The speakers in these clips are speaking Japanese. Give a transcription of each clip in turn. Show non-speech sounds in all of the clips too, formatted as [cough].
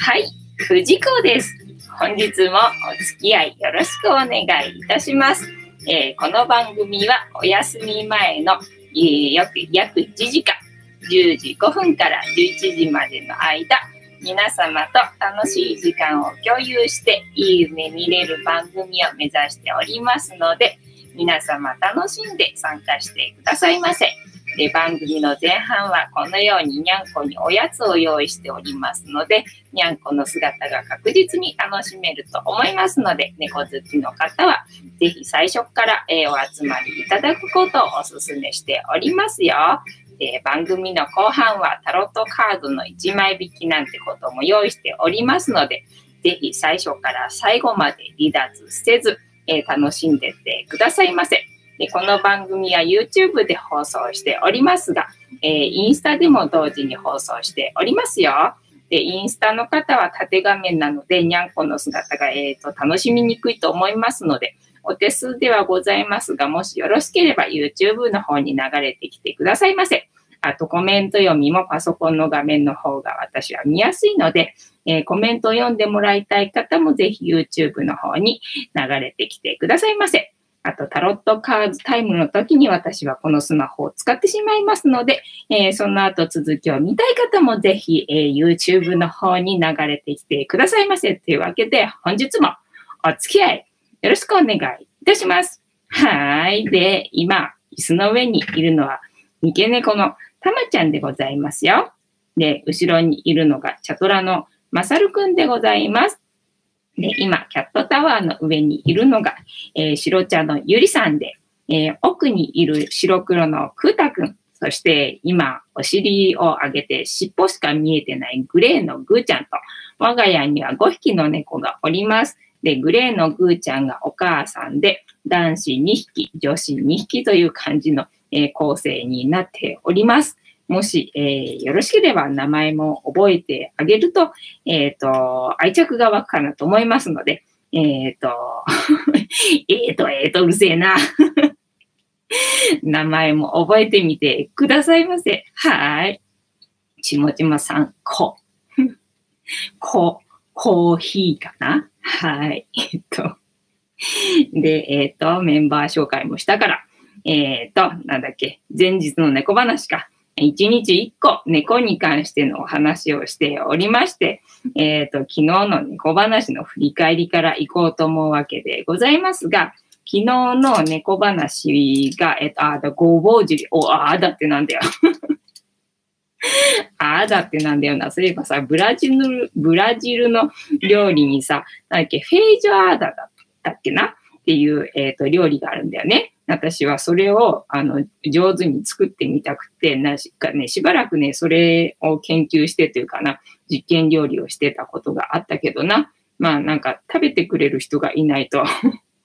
はい、藤子です。本日もお付き合いよろしくお願いいたします。えー、この番組はお休み前の、えー、約約1時間、10時5分から11時までの間、皆様と楽しい時間を共有していい夢見れる番組を目指しておりますので、皆様楽しんで参加してくださいませ。で番組の前半はこのようににゃんこにおやつを用意しておりますのでにゃんこの姿が確実に楽しめると思いますので猫好きの方は是非最初から、えお集まりいただくことをお勧めしておりますよ。え番組の後半はタロットカードの1枚引きなんてことも用意しておりますので是非最初から最後まで離脱せず、え楽しんでってくださいませ。でこの番組は YouTube で放送しておりますが、えー、インスタでも同時に放送しておりますよ。で、インスタの方は縦画面なので、にゃんこの姿が、えーと、楽しみにくいと思いますので、お手数ではございますが、もしよろしければ YouTube の方に流れてきてくださいませ。あとコメント読みもパソコンの画面の方が私は見やすいので、えー、コメントを読んでもらいたい方もぜひ YouTube の方に流れてきてくださいませ。あと、タロットカードタイムの時に私はこのスマホを使ってしまいますので、えー、その後続きを見たい方もぜひ、えー、YouTube の方に流れてきてくださいませ。というわけで、本日もお付き合いよろしくお願いいたします。はい。で、今、椅子の上にいるのは、三毛猫のたまちゃんでございますよ。で、後ろにいるのが、チャトラのまさるくんでございます。で、今、キャットタワーの上にいるのが、えー、白茶のゆりさんで、えー、奥にいる白黒のくーたくん、そして今、お尻を上げて尻尾しか見えてないグレーのぐーちゃんと、我が家には5匹の猫がおります。で、グレーのぐーちゃんがお母さんで、男子2匹、女子2匹という感じの、えー、構成になっております。もし、えー、よろしければ名前も覚えてあげると、えっ、ー、と、愛着が湧くかなと思いますので、えっ、ー、と、[laughs] えっと、えっと、うるせえな。[laughs] 名前も覚えてみてくださいませ。はい。ちもちもさん、こ。[laughs] こ、コーヒーかなはい。えっと。で、えっ、と、メンバー紹介もしたから、えっ、と、なんだっけ、前日の猫話か。1日1個猫に関してのお話をしておりまして、えっ、ー、と、昨日の猫話の振り返りから行こうと思うわけでございますが、昨日の猫話が、えっ、ー、と、あだ、ごぼう尻、お、あだってなんだよ。[laughs] あだってなんだよな。そういえばさ、ブラジル、ブラジルの料理にさ、なんだっけ、フェイジョアーダだったっけな？っていう、えっ、ー、と、料理があるんだよね。私はそれを、あの、上手に作ってみたくて、なしかね、しばらくね、それを研究してというかな、実験料理をしてたことがあったけどな、まあなんか食べてくれる人がいないと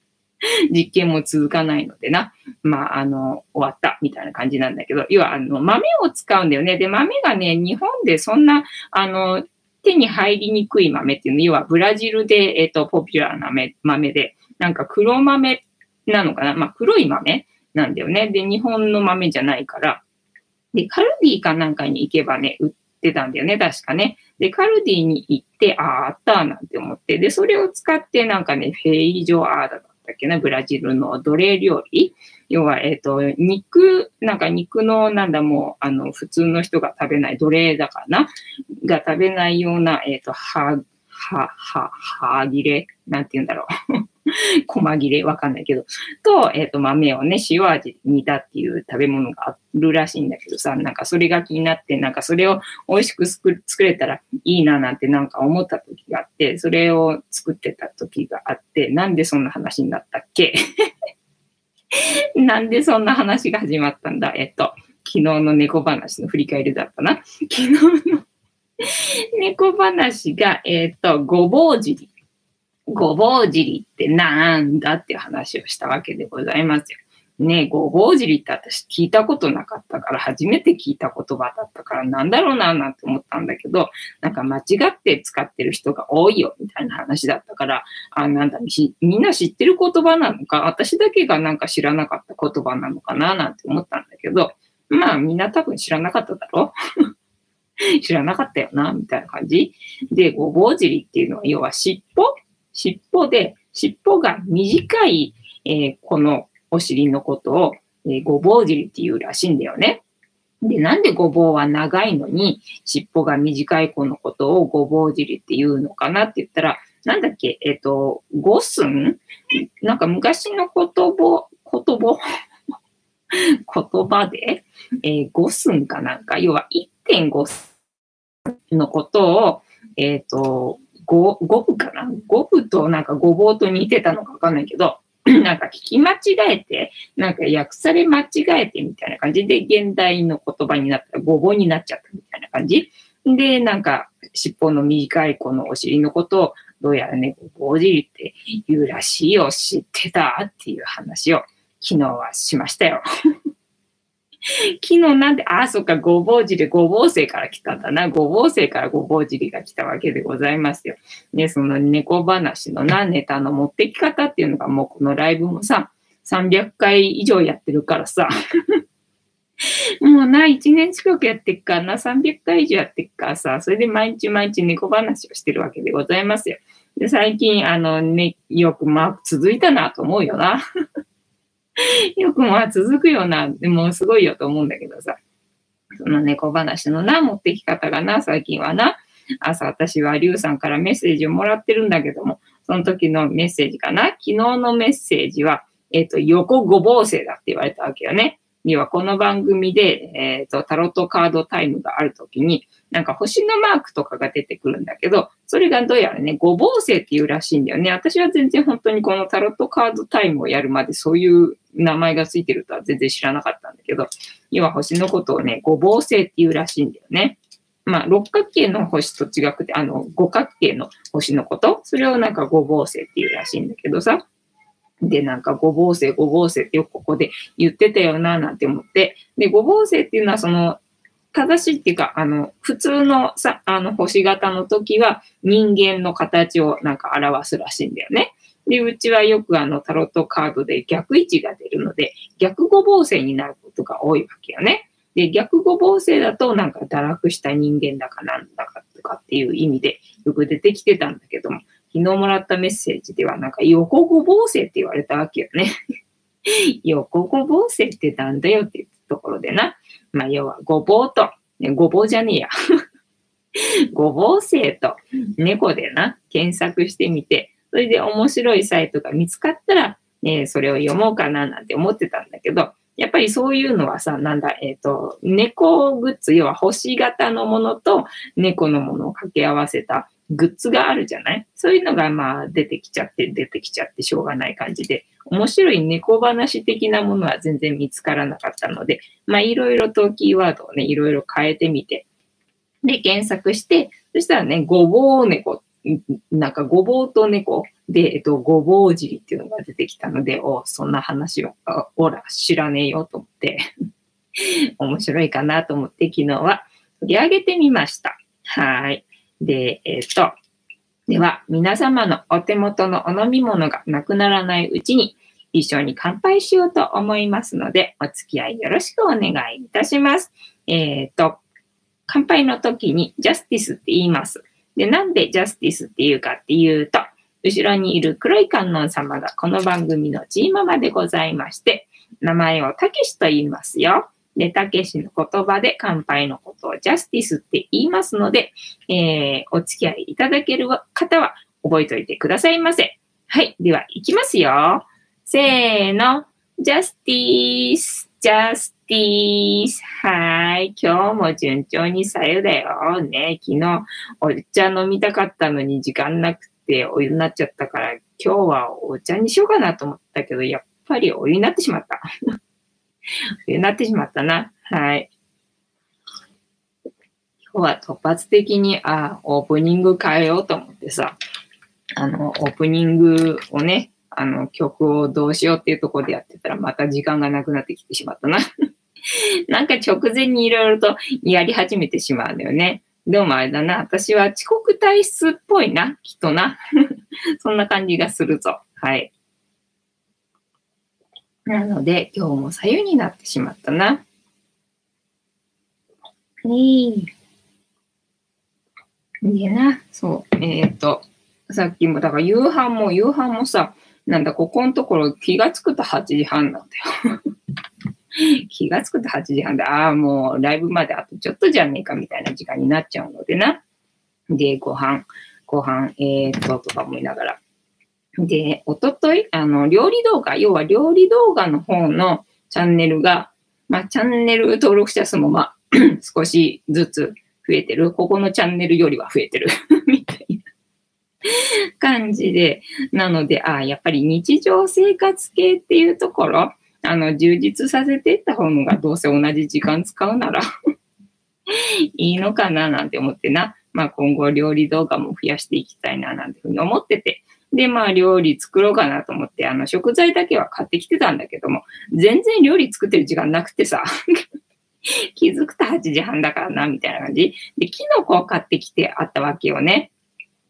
[laughs] 実験も続かないのでな、まああの、終わったみたいな感じなんだけど、要はあの、豆を使うんだよね。で、豆がね、日本でそんな、あの、手に入りにくい豆っていうの、要はブラジルで、えっ、と、ポピュラーな豆で、なんか黒豆なのかな？まあ、黒い豆なんだよね。で、日本の豆じゃないから。で、カルディかなんかに行けばね、売ってたんだよね、確かね。で、カルディに行って、ああ、あったなんて思って。で、それを使ってなんかね、フェイジョアーダだったっけな、ブラジルの奴隷料理？要は、えっ、ー、と、肉、なんか肉の、なんだもう、あの、普通の人が食べない奴隷だからな、が食べないような、えっ、ー、と、は、は、は、は切れ？なんて言うんだろう。[laughs] 細切れわかんないけど。と、えっ、ー、と、豆をね、塩味に煮たっていう食べ物があるらしいんだけどさ、なんかそれが気になって、なんかそれを美味しく作れたらいいななんてなんか思った時があって、それを作ってた時があって、なんでそんな話になったっけ？[laughs] なんでそんな話が始まったんだ？えっと、昨日の猫話の振り返りだったな。昨日の猫話が、えっ、と、ごぼう尻。ごぼう尻ってなんだっていう話をしたわけでございますよ。ねえごぼう尻って私聞いたことなかったから、初めて聞いた言葉だったからなんだろうななんて思ったんだけど、なんか間違って使ってる人が多いよみたいな話だったから、あ、なんだ、みんな知ってる言葉なのか、私だけがなんか知らなかった言葉なのかななんて思ったんだけど、まあみんな多分知らなかっただろ？う [laughs] 知らなかったよな、みたいな感じ？で、ごぼう尻っていうのは、要は尻尾尻尾で、尻尾が短い、えー、このお尻のことを、えー、ごぼう尻っていうらしいんだよね。で、なんでごぼうは長いのに、尻尾が短い子のことをごぼう尻って言うのかなって言ったら、なんだっけ、えっ、ー、と、五寸なんか昔の言葉、言葉 [laughs] 言葉で、えー、五寸かなんか、要は1.5のことを、えっ、ー、と、五分かな？五分となんかごぼうと似てたのかわかんないけど、[clears throat] なんか聞き間違えて、なんか訳され間違えてみたいな感じで、現代の言葉になったらごぼうになっちゃったみたいな感じ。で、なんか尻尾の短い子のお尻のことを、どうやらね、ごぼう尻って言うらしいよ、知ってた？っていう話を昨日はしましたよ。[laughs] [laughs] 昨日なんで、あ、そっか、ごぼう汁、ごぼう星から来たんだな。ごぼう星からごぼう汁が来たわけでございますよ。ね、その猫話のな、ネタの持ってき方っていうのがもうこのライブもさ、300回以上やってるからさ。[laughs] もうな、1年近くやってっからな、300回以上やってっからさ、それで毎日毎日猫話をしてるわけでございますよ。で、最近、あのね、よくまあ続いたなと思うよな。[laughs] [laughs] よくまあ続くよな、でもすごいよと思うんだけどさ。その猫話のな、持ってき方がな、最近はな、朝私はリュウさんからメッセージをもらってるんだけども、その時のメッセージかな。昨日のメッセージは、えっ、ー、と、横ごぼう星だって言われたわけよね。にはこの番組で、えっ、ー、と、タロットカードタイムがある時に、なんか星のマークとかが出てくるんだけど、それがどうやらね、ごぼう星っていうらしいんだよね。私は全然本当にこのタロットカードタイムをやるまでそういう名前がついてるとは全然知らなかったんだけど、要は星のことをね、ごぼう星っていうらしいんだよね。まあ、六角形の星と違くて、あの、五角形の星のこと、それをなんかごぼう星っていうらしいんだけどさ。で、なんかごぼう星、ごぼう星ってよくここで言ってたよな、なんて思って。で、ごぼう星っていうのはその、正しいっていうか、あの、普通のさ、あの、星型の時は人間の形をなんか表すらしいんだよね。で、うちはよくあの、タロットカードで逆位置が出るので、逆五芒星になることが多いわけよね。で、逆五芒星だとなんか堕落した人間だかなんだかとかっていう意味でよく出てきてたんだけども、昨日もらったメッセージではなんか横五芒星って言われたわけよね。[laughs] 横五芒星ってなんだよっていうところでな。まあ、要はごぼうと、ね、ごぼうじゃねえや。ごぼう星と猫でな、検索してみて、それで面白いサイトが見つかったら、ね、それを読もうかななんて思ってたんだけど、やっぱりそういうのはさ、なんだ、えっ、ー、と、猫グッズ、要は星型のものと猫のものを掛け合わせたグッズがあるじゃない？そういうのがまあ出てきちゃって、出てきちゃってしょうがない感じで、面白い猫話的なものは全然見つからなかったので、まあいろいろとキーワードをね、いろいろ変えてみて、で、検索して、そしたらね、ごぼう猫っなんかごぼうと猫で、えっと、ごぼう尻っていうのが出てきたので、おそんな話は、おら、知らねえよと思って [laughs] 面白いかなと思って昨日は取り上げてみました。はい。で、えっと、では、皆様のお手元のお飲み物がなくならないうちに、一緒に乾杯しようと思いますので、お付き合いよろしくお願いいたします。えっ、と、乾杯の時にジャスティスって言います。で、なんでジャスティスっていうかっていうと、後ろにいる黒い観音様がこの番組のチーママでございまして、名前をたけしと言いますよ。で、たけしの言葉で乾杯のことをジャスティスって言いますので、えー、お付き合いいただける方は覚えておいてくださいませ。はい。では、いきますよ。せーの。ジャスティス、ジャスティス。はい。今日も順調にさよだよ。ね。昨日、お茶飲みたかったのに時間なくてお湯になっちゃったから、今日はお茶にしようかなと思ったけど、やっぱりお湯になってしまった。[laughs] お湯になってしまったな。はい。今日は突発的に、あ、オープニング変えようと思ってさ、あの、オープニングをね、あの、曲をどうしようっていうところでやってたら、また時間がなくなってきてしまったな。[laughs] [laughs] なんか直前にいろいろとやり始めてしまうんだよね。でもあれだな、私は遅刻体質っぽいな、きっとな。[laughs] そんな感じがするぞ。はい。なので、今日も左右になってしまったな。えー、でな、そう、えっ、と、さっきも、だから夕飯も、夕飯もさ、なんだ、ここのところ気がつくと8時半なんだよ。[laughs] 気がつくと8時半で、ああ、もうライブまであとちょっとじゃねえかみたいな時間になっちゃうのでな。で、ご飯、ご飯、えー、っと、とか思いながら。で、おととい、あの、料理動画、要は料理動画の方のチャンネルが、まあ、チャンネル登録者数も、まあ、[clears throat] 少しずつ増えてる。ここのチャンネルよりは増えてる。[laughs] みたいな感じで。なので、ああ、やっぱり日常生活系っていうところ、あの、充実させていった方がどうせ同じ時間使うなら [laughs] いいのかななんて思ってな。まあ今後料理動画も増やしていきたいななんてふうに思ってて。で、まあ料理作ろうかなと思って、あの食材だけは買ってきてたんだけども、全然料理作ってる時間なくてさ。[laughs] 気づくと8時半だからな、みたいな感じ。で、キノコを買ってきてあったわけよね。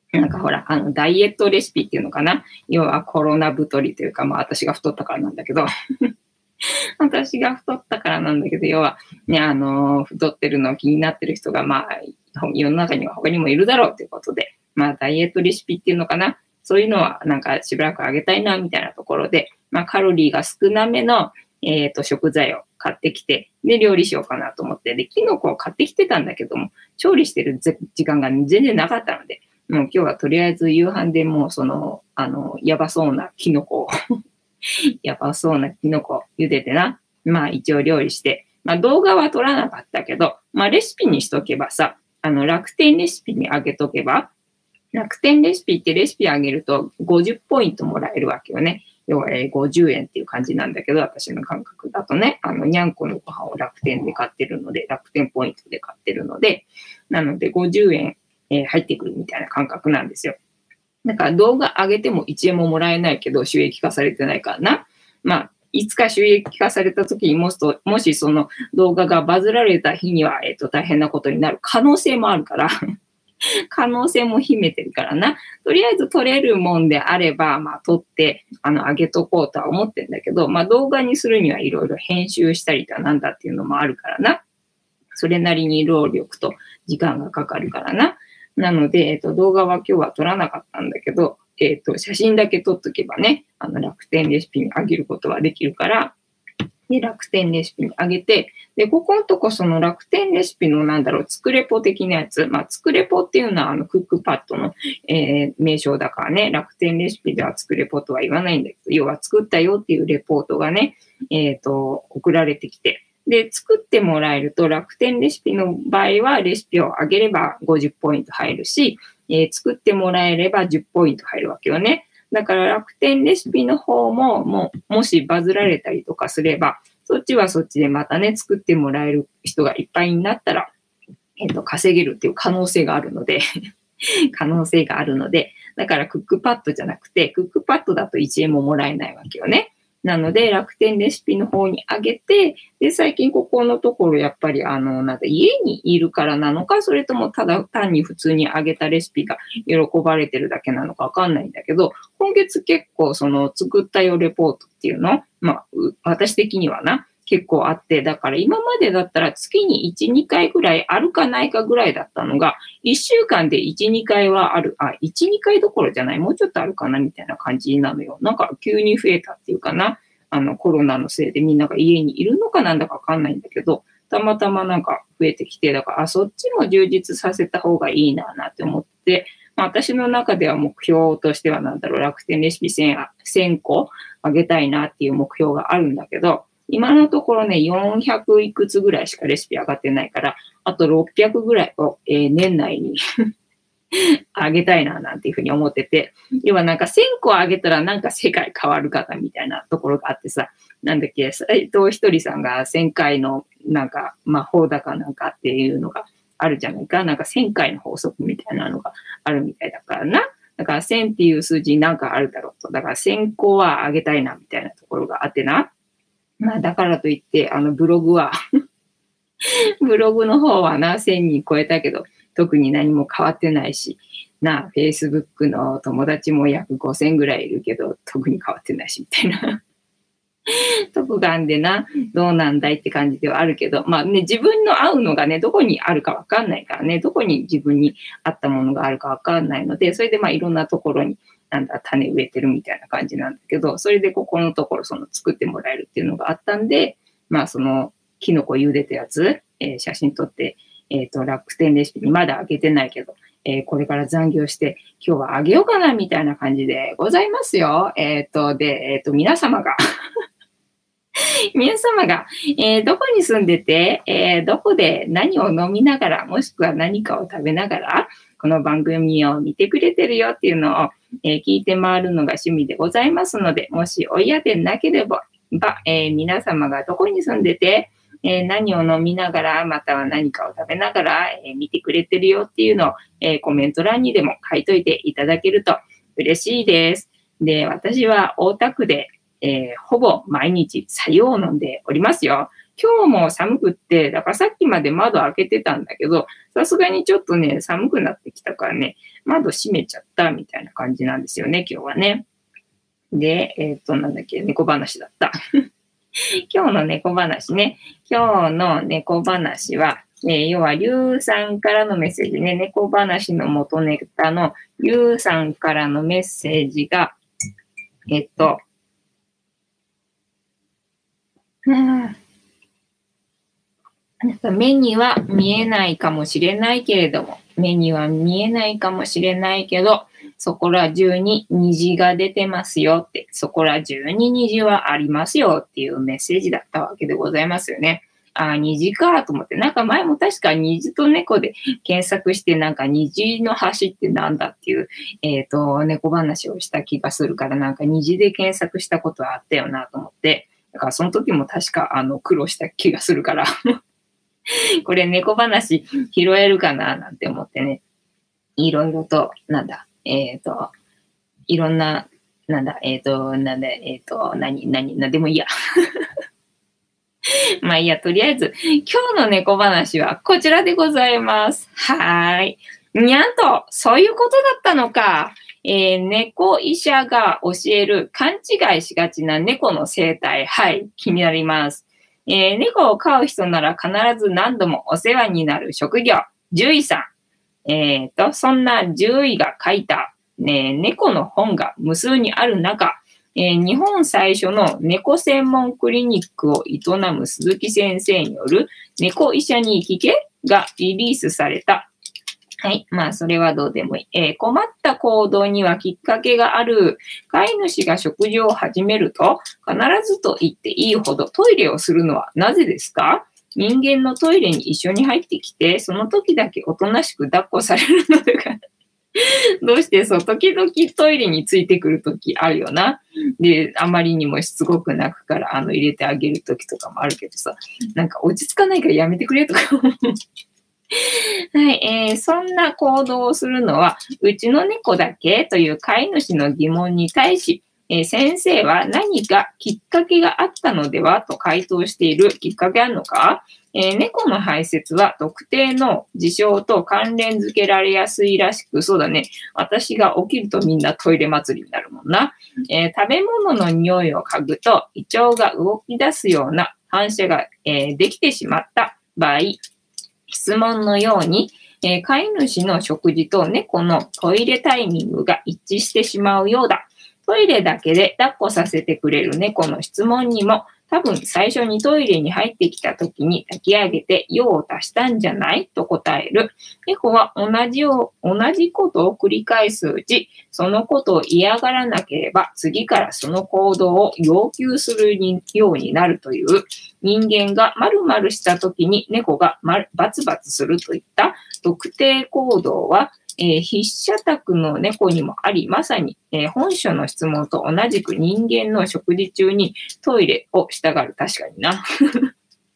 [laughs] なんかほら、あの、ダイエットレシピっていうのかな。要はコロナ太りというか、まあ私が太ったからなんだけど。[laughs] 私が太ったからなんだけど、要は、ね、あの、太ってるの気になってる人が、まあ、世の中には他にもいるだろうということで、まあ、ダイエットレシピっていうのかな。そういうのは、なんかしばらくあげたいな、みたいなところで、まあ、カロリーが少なめの、えっ、ー、と、食材を買ってきて、で、料理しようかなと思って、で、キノコを買ってきてたんだけども、調理してる時間が全然なかったので、もう今日はとりあえず夕飯でもうその、あの、やばそうなキノコを [laughs] やばそうなキノコ茹でてな。まあ一応料理して。まあ動画は撮らなかったけど、まあレシピにしとけばさ、あの楽天レシピにあげとけば、楽天レシピってレシピあげると50ポイントもらえるわけよね。要は50円っていう感じなんだけど、私の感覚だとね、あの、にゃんこのご飯を楽天で買ってるので、楽天ポイントで買ってるので、なので50円えー、入ってくるみたいな感覚なんですよ。だから動画上げても1円ももらえないけど収益化されてないからな。まあ、いつか収益化された時にもしもしその動画がバズられた日には、えっ、と、大変なことになる可能性もあるから [laughs] 可能性も秘めてるからな。とりあえず撮れるもんであれば、まあ撮って、あの、上げとこうとは思ってんだけど、まあ動画にするにはいろいろ編集したりだなんだっていうのもあるからな。それなりに労力と時間がかかるからな。なので、えっと、動画は今日は撮らなかったんだけど、えっと、写真だけ撮っとけばね、あの、楽天レシピにあげることはできるから、で、楽天レシピにあげて、で、ここのとこその楽天レシピのなんだろう、作れポ的なやつ、まあ、作れポっていうのはあの、クックパッドの、えー、名称だからね、楽天レシピでは作れポとは言わないんだけど、要は作ったよっていうレポートがね、えっ、ー、と、送られてきて、で、作ってもらえると楽天レシピの場合はレシピを上げれば50ポイント入るし、えー、作ってもらえれば10ポイント入るわけよね。だから楽天レシピの方も、もう、もしバズられたりとかすれば、そっちはそっちでまたね、作ってもらえる人がいっぱいになったら、えっ、ー、と、稼げるっていう可能性があるので [laughs] 可能性があるので、だからクックパッドじゃなくて、クックパッドだと1円ももらえないわけよね。なので、楽天レシピの方にあげて、で、最近ここのところやっぱりあの、なんか家にいるからなのか、それともただ単に普通にあげたレシピが喜ばれてるだけなのかわかんないんだけど、今月結構その作ったよレポートっていうの、まあ、私的にはな、結構あって、だから今までだったら月に1、2回ぐらいあるかないかぐらいだったのが、1週間で1、2回はある、あ、1、2回どころじゃない、もうちょっとあるかなみたいな感じなのよ。なんか急に増えたっていうかな。あのコロナのせいでみんなが家にいるのかなんだかわかんないんだけど、たまたまなんか増えてきて、だから、あ、そっちも充実させた方がいいな、なって思って、まあ、私の中では目標としてはなんだろう、楽天レシピ 1000, 1000個あげたいなっていう目標があるんだけど、今のところね、400いくつぐらいしかレシピ上がってないから、あと600ぐらいを、えー、年内に [laughs] あげたいな、なんていうふうに思ってて、要はなんか1000個あげたらなんか世界変わる方みたいなところがあってさ、なんだっけ、斎藤ひとりさんが1000回のなんか魔法だかなんかっていうのがあるじゃないか。なんか1000回の法則みたいなのがあるみたいだからな。だから1000っていう数字なんかあるだろうと。だから1000個はあげたいなみたいなところがあってな。まあだからといって、あのブログは [laughs] ブログの方はな、1000人超えたけど、特に何も変わってないし、な、Facebook の友達も約5000ぐらいいるけど、特に変わってないし、みたいな。[laughs] 特眼でな、どうなんだいって感じではあるけど、まあね、自分の合うのがね、どこにあるかわかんないからね、どこに自分に合ったものがあるかわかんないので、それでまあいろんなところに、なんだ、種植えてるみたいな感じなんだけど、それでここのところその作ってもらえるっていうのがあったんで、まあその、キノコ茹でたやつ、えー、写真撮って、えっ、ー、と、楽天レシピにまだあげてないけど、えー、これから残業して、今日はあげようかな、みたいな感じでございますよ。えっ、と、で、えっ、と、皆様が [laughs] 皆様が、えどこに住んでて、えどこで何を飲みながら、もしくは何かを食べながら、この番組を見てくれてるよっていうのを、え聞いて回るのが趣味でございますので、もしお嫌でなければ、え皆様がどこに住んでて、えー、何を飲みながら、または何かを食べながら、えー、見てくれてるよっていうのを、えー、コメント欄にでも書いといていただけると嬉しいです。で、私は大田区で、えほぼ毎日作用を飲んでおりますよ。今日も寒くって、だからさっきまで窓開けてたんだけど、さすがにちょっとね、寒くなってきたからね、窓閉めちゃったみたいな感じなんですよね、今日はね。で、えっ、と、なんだっけ、猫話だった。[laughs] 今日の猫話ね。今日の猫話は、えー、要は、リュウさんからのメッセージね。猫話の元ネタのリュウさんからのメッセージが、えっと、なん目には見えないかもしれないけれども、目には見えないかもしれないけど、そこら中に虹が出てますよって、そこら中に虹はありますよっていうメッセージだったわけでございますよね。あ、虹かと思って、なんか前も確か虹と猫で検索して、なんか虹の橋ってなんだっていう、えっ、ー、と、猫話をした気がするから、なんか虹で検索したことはあったよなと思って、だからその時も確かあの苦労した気がするから [laughs] これ猫話拾えるかな？なんて思ってね、いろいろと、なんだ、えっ、ー、と、いろんな、なんだ、えっ、ー、と、なんだ、えっ、ー、と、何、何、なんでもいいや。[laughs] まあいいや、とりあえず、今日の猫話はこちらでございます。はーい。にゃんと、そういうことだったのか。えー、猫医者が教える勘違いしがちな猫の生態。はい、気になります。えー、猫を飼う人なら必ず何度もお世話になる職業、獣医さん。えっ、ー、と、そんな獣医が書いた、ね、猫の本が無数にある中、えー、日本最初の猫専門クリニックを営む鈴木先生による猫医者に聞けがリリースされた。はい。まあ、それはどうでもいい。えー、困った行動にはきっかけがある。飼い主が食事を始めると、必ずと言っていいほどトイレをするのはなぜですか？人間のトイレに一緒に入ってきて、その時だけおとなしく抱っこされるのとか、[laughs] どうしてそう、時々トイレについてくる時あるよな。で、あまりにもしつこく泣くから、あの、入れてあげる時とかもあるけどさ、なんか落ち着かないからやめてくれとか [laughs] はい、えー、そんな行動をするのは、うちの猫だけという飼い主の疑問に対し、えー、先生は何かきっかけがあったのではと回答しているきっかけあるのか、えー、猫の排泄は特定の事象と関連づけられやすいらしく、そうだね。私が起きるとみんなトイレ祭りになるもんな。えー、食べ物の匂いを嗅ぐと胃腸が動き出すような反射が、えできてしまった場合、質問のように、え飼い主の食事と猫のトイレタイミングが一致してしまうようだ。トイレだけで抱っこさせてくれる猫の質問にも、多分最初にトイレに入ってきた時に抱き上げて用を足したんじゃない？と答える。猫は同じを、同じことを繰り返すうち、そのことを嫌がらなければ次からその行動を要求するようになるという人間が〇〇した時に猫がバツバツするといった特定行動はえー、筆者宅の猫にもあり、まさに、えー、本書の質問と同じく人間の食事中にトイレをしたがる。確かにな。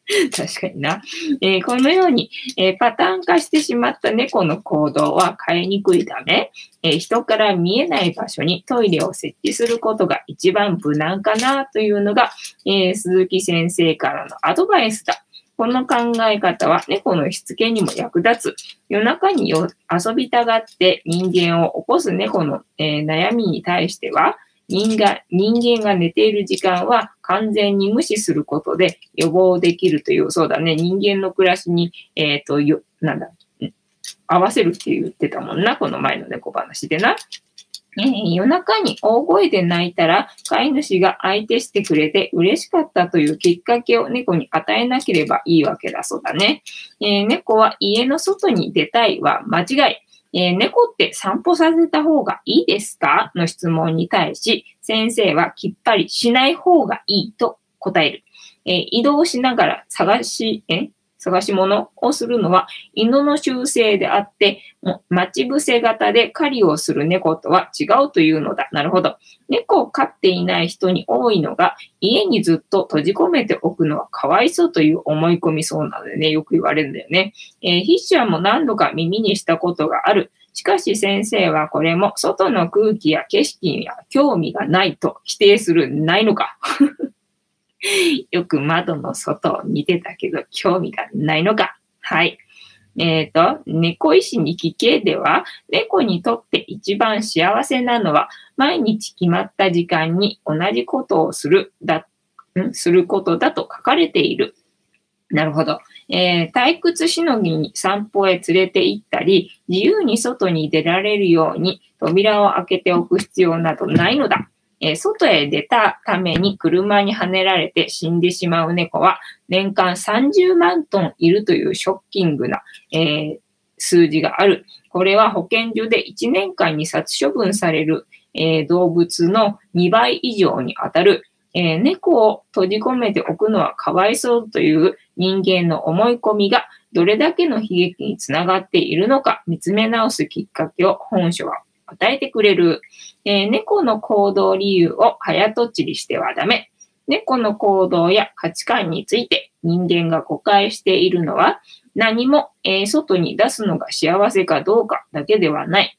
[laughs] 確かにな。えー、このように、えー、パターン化してしまった猫の行動は変えにくいため、えー、人から見えない場所にトイレを設置することが一番無難かなというのが、え鈴木先生からのアドバイスだ。この考え方は猫のしつけにも役立つ。夜中に遊びたがって人間を起こす猫の、えー、悩みに対しては、人間人間が寝ている時間は完全に無視することで予防できるという、そうだね、人間の暮らしに、えっ、ー、と、よ、なんだ、合わせるって言ってたもんな、この前の猫話でな。えー、夜中に大声で泣いたら、飼い主が相手してくれて嬉しかったというきっかけを猫に与えなければいいわけだそうだね。えー、猫は家の外に出たいは間違い。えー、猫って散歩させた方がいいですか？の質問に対し、先生はきっぱりしない方がいいと答える。え、移動しながら探し、え？探し物をするのは犬の習性であって、待ち伏せ型で狩りをする猫とは違うというのだ。なるほど。猫を飼っていない人に多いのが、家にずっと閉じ込めておくのはかわいそうという思い込みそうなのでね、よく言われるんだよね。えー、筆者も何度か耳にしたことがある。しかし先生はこれも外の空気や景色には興味がないと否定する、ないのか。[laughs] よく窓の外を見てたけど、興味がないのか。はい。えっ、ー、と、猫石に聞けでは、猫にとって一番幸せなのは、毎日決まった時間に同じことをする、だ、ん？することだと書かれている。なるほど。えー、退屈しのぎに散歩へ連れて行ったり、自由に外に出られるように扉を開けておく必要などないのだ。え外へ出たために車にはねられて死んでしまう猫は年間30万トンいるというショッキングな、え、数字がある。これは保健所で1年間に殺処分される、え、動物の2倍以上に当たる。え、猫を閉じ込めておくのはかわいそうという人間の思い込みがどれだけの悲劇につながっているのか見つめ直すきっかけを本書は与えてくれる。えー、猫の行動理由を早とちりしてはダメ。猫の行動や価値観について人間が誤解しているのは何も、えー、外に出すのが幸せかどうかだけではない。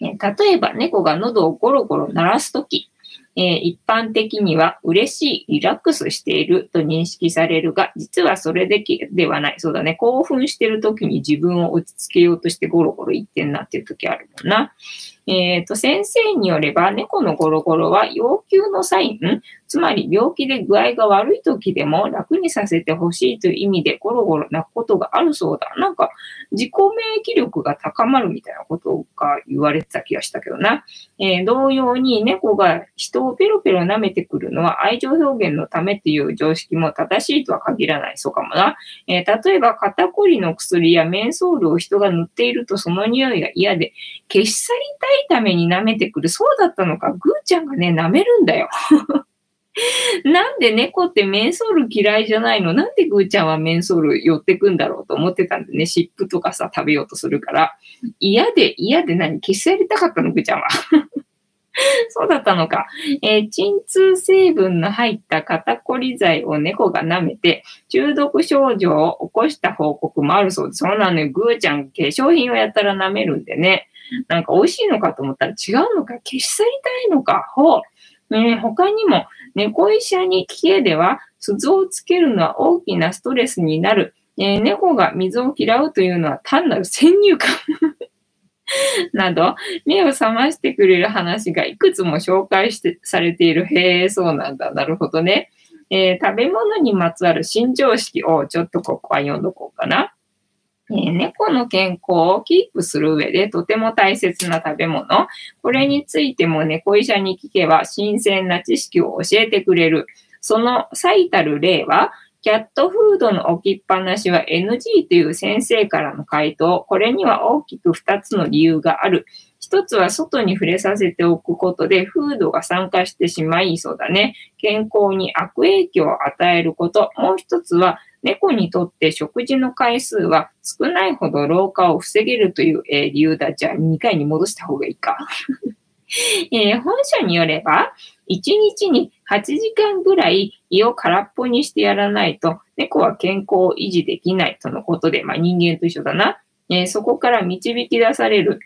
えー、例えば猫が喉をゴロゴロ鳴らすとき、えー、一般的には嬉しい、リラックスしていると認識されるが、実はそれだけではない。そうだね。興奮してる時に自分を落ち着けようとしてゴロゴロ言ってんなっていう時あるもんな。えっ、ー、と、先生によれば、猫のゴロゴロは要求のサイン、つまり病気で具合が悪い時でも楽にさせてほしいという意味でゴロゴロ泣くことがあるそうだ。なんか、自己免疫力が高まるみたいなことが言われてた気がしたけどな。えー、同様に猫が人をペロペロ舐めてくるのは愛情表現のためっていう常識も正しいとは限らないそうかもな。えー、例えば肩こりの薬やメンソールを人が塗っているとその匂いが嫌で消し去りたいいために舐めてくる。そうだったのか。ぐーちゃんがね、舐めるんだよ。[laughs] なんで猫ってメンソール嫌いじゃないの？なんでぐーちゃんはメンソール寄ってくんだろうと思ってたんでね、湿布とかさ、食べようとするから。嫌で、嫌で何？消しやりたかったの？ぐーちゃんは。[laughs] そうだったのか。えー、鎮痛成分の入った肩こり剤を猫が舐めて、中毒症状を起こした報告もあるそうです。そうなのよ。ぐーちゃん化粧品をやったら舐めるんでね。なんか美味しいのかと思ったら違うのか、消し去りたいのか、ほう。えー、他にも、猫医者に聞けでは、鈴をつけるのは大きなストレスになる。えー、猫が水を嫌うというのは単なる先入観 [laughs] など、目を覚ましてくれる話がいくつも紹介してされている。へえ、そうなんだ。なるほどね。えー、食べ物にまつわる新常識をちょっとここは読んどこうかな。え、猫の健康をキープする上でとても大切な食べ物。これについても猫医者に聞けば新鮮な知識を教えてくれる。その最たる例は、キャットフードの置きっぱなしは NG という先生からの回答。これには大きく2つの理由がある。一つは外に触れさせておくことでフードが酸化してしまいそうだね。健康に悪影響を与えること。もう一つは猫にとって食事の回数は少ないほど老化を防げるという、えー、理由だ。じゃあ2回に戻した方がいいか。[laughs] えー、本書によれば、1日に8時間ぐらい胃を空っぽにしてやらないと、猫は健康を維持できないとのことで、まあ、人間と一緒だな。えー、そこから導き出される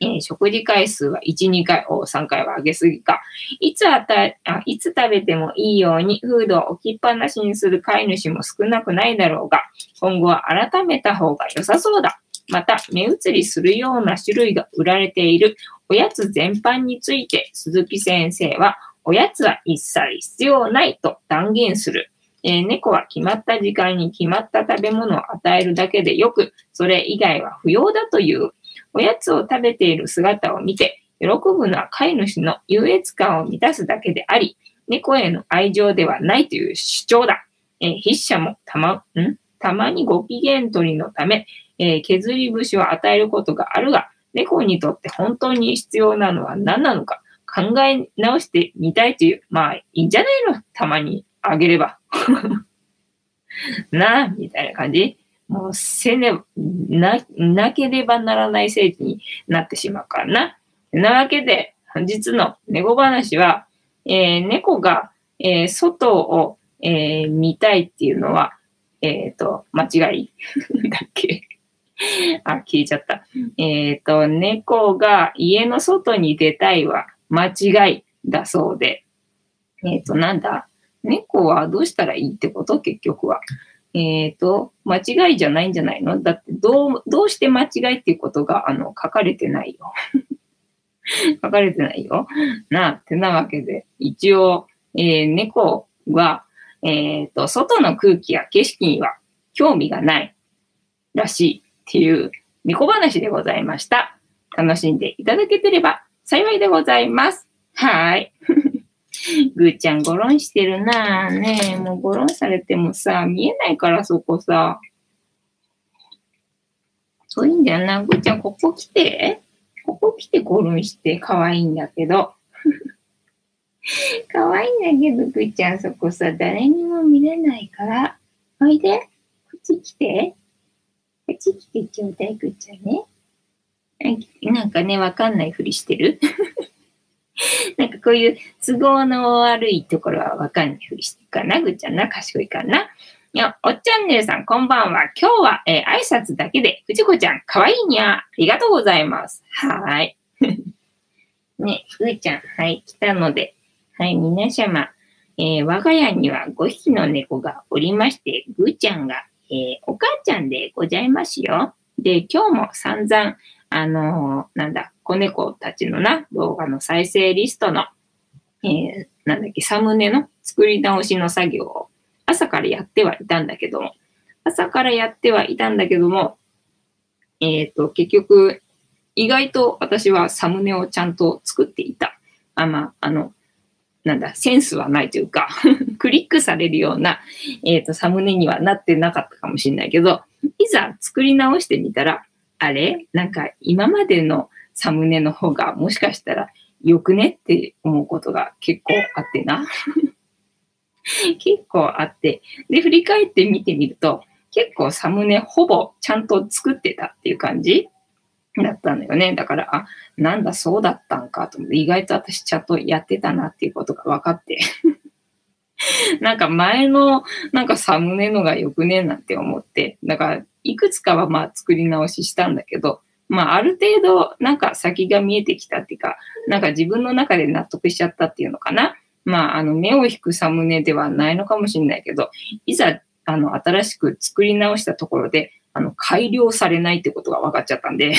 えー、食事回数は1、2回、お3回は上げすぎか。いつあたあ、いつ食べてもいいようにフードを置きっぱなしにする飼い主も少なくないだろうが、今後は改めた方が良さそうだ。また目移りするような種類が売られているおやつ全般について鈴木先生は、おやつは一切必要ないと断言する。えー、猫は決まった時間に決まった食べ物を与えるだけでよく、それ以外は不要だという。おやつを食べている姿を見て、喜ぶのは飼い主の優越感を満たすだけであり、猫への愛情ではないという主張だ。えー、筆者もたま、ん？たまにご機嫌取りのため、えー、削り節を与えることがあるが、猫にとって本当に必要なのは何なのか考え直してみたいという、まあいいんじゃないの？たまにあげれば。[laughs] なあ、みたいな感じ。もうせね、な、なければならない政治になってしまうからな。なわけで、本日の猫話は、えー、猫が、えー、外を、えー、見たいっていうのは、えっ、と、間違い [laughs] だっけ？[laughs] あ、聞いちゃった。えっ、と、猫が家の外に出たいは間違いだそうで。えっ、と、なんだ？猫はどうしたらいいってこと？結局は。えっ、ー、と、間違いじゃないんじゃないの？だって、どう、どうして間違いっていうことが、あの、書かれてないよ。[laughs] 書かれてないよ。な、ってなわけで、一応、えー、猫は、えっ、ー、と、外の空気や景色には興味がないらしいっていう猫話でございました。楽しんでいただけてれば幸いでございます。はい。ぐーちゃん、ゴロンしてるなぁ。ねえ、もうゴロンされてもさ、見えないからそこさ。そういいんだよな。ぐーちゃん、ここ来て。ここ来てゴロンして。可愛いんだけど。[laughs] 可愛いんだけど、ぐーちゃん、そこさ、誰にも見れないから。おいで。こっち来て。こっち来てちょうだい、ぐーちゃんね。なんかね、わかんないふりしてる [laughs] なんかこういう都合の悪いところはわかんないふりしてるかな。ぐっちゃんな、賢いかな。いや、おっちゃんねるさん、こんばんは。今日は、えー、挨拶だけで、藤子ちゃん、かわいいにゃ。ありがとうございます。はい。[laughs] ね、ぐーちゃん、はい、来たので、はい、皆様、えー、我が家には5匹の猫がおりまして、ぐーちゃんが、えー、お母ちゃんでございますよ。で、今日も散々、あのー、なんだ、子猫たちのな、動画の再生リストの、えー、なんだっけ、サムネの作り直しの作業を朝からやってはいたんだけども、朝からやってはいたんだけども、えっ、ー、と、結局、意外と私はサムネをちゃんと作っていた。あ、まあ、あの、なんだ、センスはないというか [laughs] クリックされるような、えっ、ー、と、サムネにはなってなかったかもしれないけど、いざ作り直してみたら、あれ？なんか今までのサムネの方がもしかしたらよくねって思うことが結構あってな。[laughs] 結構あって。で、振り返って見てみると、結構サムネほぼちゃんと作ってたっていう感じだったんだよね。だから、あ、なんだそうだったんかと思って、意外と私ちゃんとやってたなっていうことが分かって [laughs] なんか前のなんかサムネのがよくねなんて思って、だからいくつかはまあ作り直ししたんだけど、まあ、ある程度、なんか先が見えてきたっていうか、なんか自分の中で納得しちゃったっていうのかな。まあ、あの、目を引くサムネではないのかもしれないけど、いざ、あの、新しく作り直したところで、あの、改良されないってことが分かっちゃったんで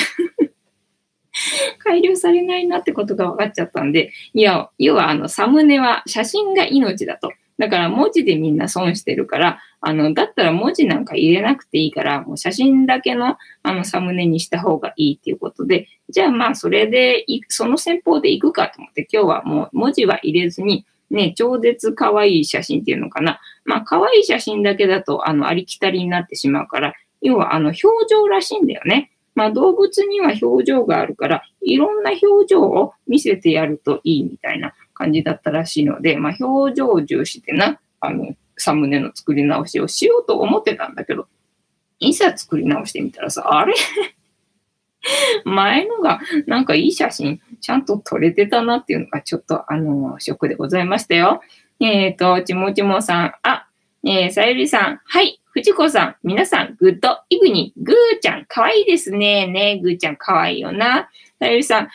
[laughs] 改良されないなってことが分かっちゃったんで、いや、要はあの、サムネは写真が命だと。だから文字でみんな損してるから、あの、だったら文字なんか入れなくていいから、もう写真だけのあのサムネにした方がいいっていうことで、じゃあまあそれで、その戦法でいくかと思って、今日はもう文字は入れずに、ね、超絶可愛い写真っていうのかな。まあ可愛い写真だけだと、あの、ありきたりになってしまうから、要はあの、表情らしいんだよね。まあ動物には表情があるから、いろんな表情を見せてやるといいみたいな感じだったらしいので、まあ、表情重視でな、あの、サムネの作り直しをしようと思ってたんだけど、いざ作り直してみたらさ、あれ？[laughs] 前のがなんかいい写真ちゃんと撮れてたなっていうのがちょっとあの、ショックでございましたよ。えっ、ー、と、ちもちもさん、あ、えー、さゆりさん、はい、藤子さん、皆さん、グッドイブニー、ぐーちゃん、かわいいですね。ねぐーちゃん、かわいいよな。さゆりさん、今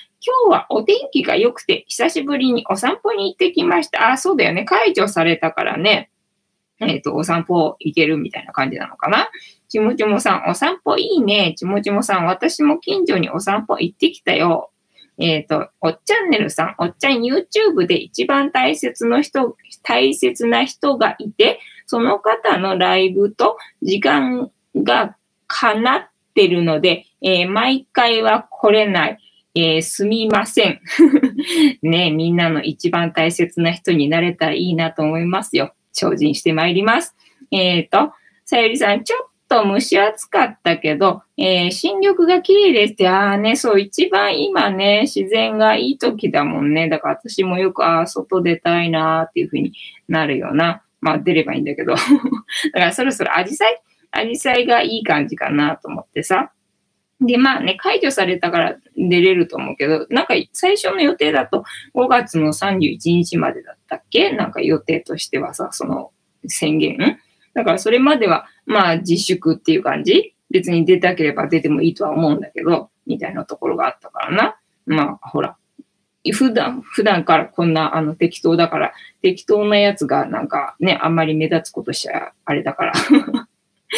日はお天気が良くて、久しぶりにお散歩に行ってきました。あ、そうだよね。解除されたからね。えっ、ー、と、お散歩行けるみたいな感じなのかな。ちもちもさん、お散歩いいね。ちもちもさん、私も近所にお散歩行ってきたよ。えっ、ー、と、おっちゃんねるさん、おっちゃん YouTube で一番大切の人、大切な人がいて、その方のライブと時間が叶ってるので、えー、毎回は来れない。えー、すみません。[laughs] ねみんなの一番大切な人になれたらいいなと思いますよ。精進してまいります。えっ、ー、と、さゆりさん、ちょっと蒸し暑かったけど、えー、新緑が綺麗ですって、ああね、そう、一番今ね、自然がいい時だもんね。だから私もよく、ああ、外出たいなーっていう風になるような。まあ出ればいいんだけど。[laughs] だからそろそろアジサイアジサイがいい感じかなと思ってさ。で、まあね、解除されたから出れると思うけど、なんか最初の予定だと5月の31日までだったっけ？なんか予定としてはさ、その宣言？だからそれまでは、まあ自粛っていう感じ？別に出たければ出てもいいとは思うんだけど、みたいなところがあったからな。まあ、ほら。普段、普段からこんな、あの、適当だから、適当なやつがなんかね、あんまり目立つことしちゃあれだから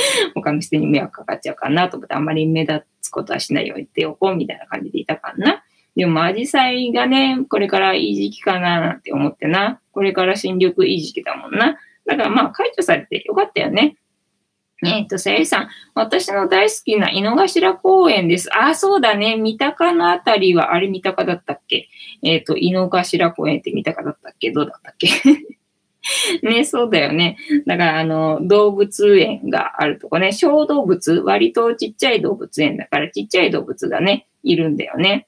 [laughs] 他の人に迷惑かかっちゃうかなと思って、あんまり目立つことはしないように言っておこうみたいな感じでいたからな。でも、アジサイがね、これからいい時期かななんて思ってな。これから新緑いい時期だもんな。だからまあ解除されてよかったよね。えっ、ー、と、さゆりさん、私の大好きな井の頭公園です。ああ、そうだね。三鷹のあたりは、あれ三鷹だったっけ？えっ、ー、と、井の頭公園って三鷹だったっけ？どうだったっけ？[laughs] ね、そうだよね。だから、あの、動物園があるとこね、小動物、割とちっちゃい動物園だから、ちっちゃい動物がね、いるんだよね。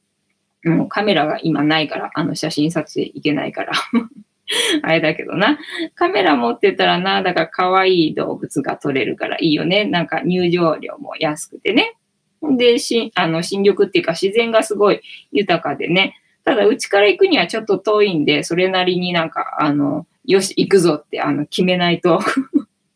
もうカメラが今ないから、あの写真撮影いけないから。[laughs] あれだけどな。カメラ持ってたらな、だから可愛い動物が撮れるからいいよね。なんか入場料も安くてね。で、し、あの、新緑っていうか自然がすごい豊かでね。ただ、うちから行くにはちょっと遠いんで、それなりになんか、あの、よし、行くぞって、あの、決めないと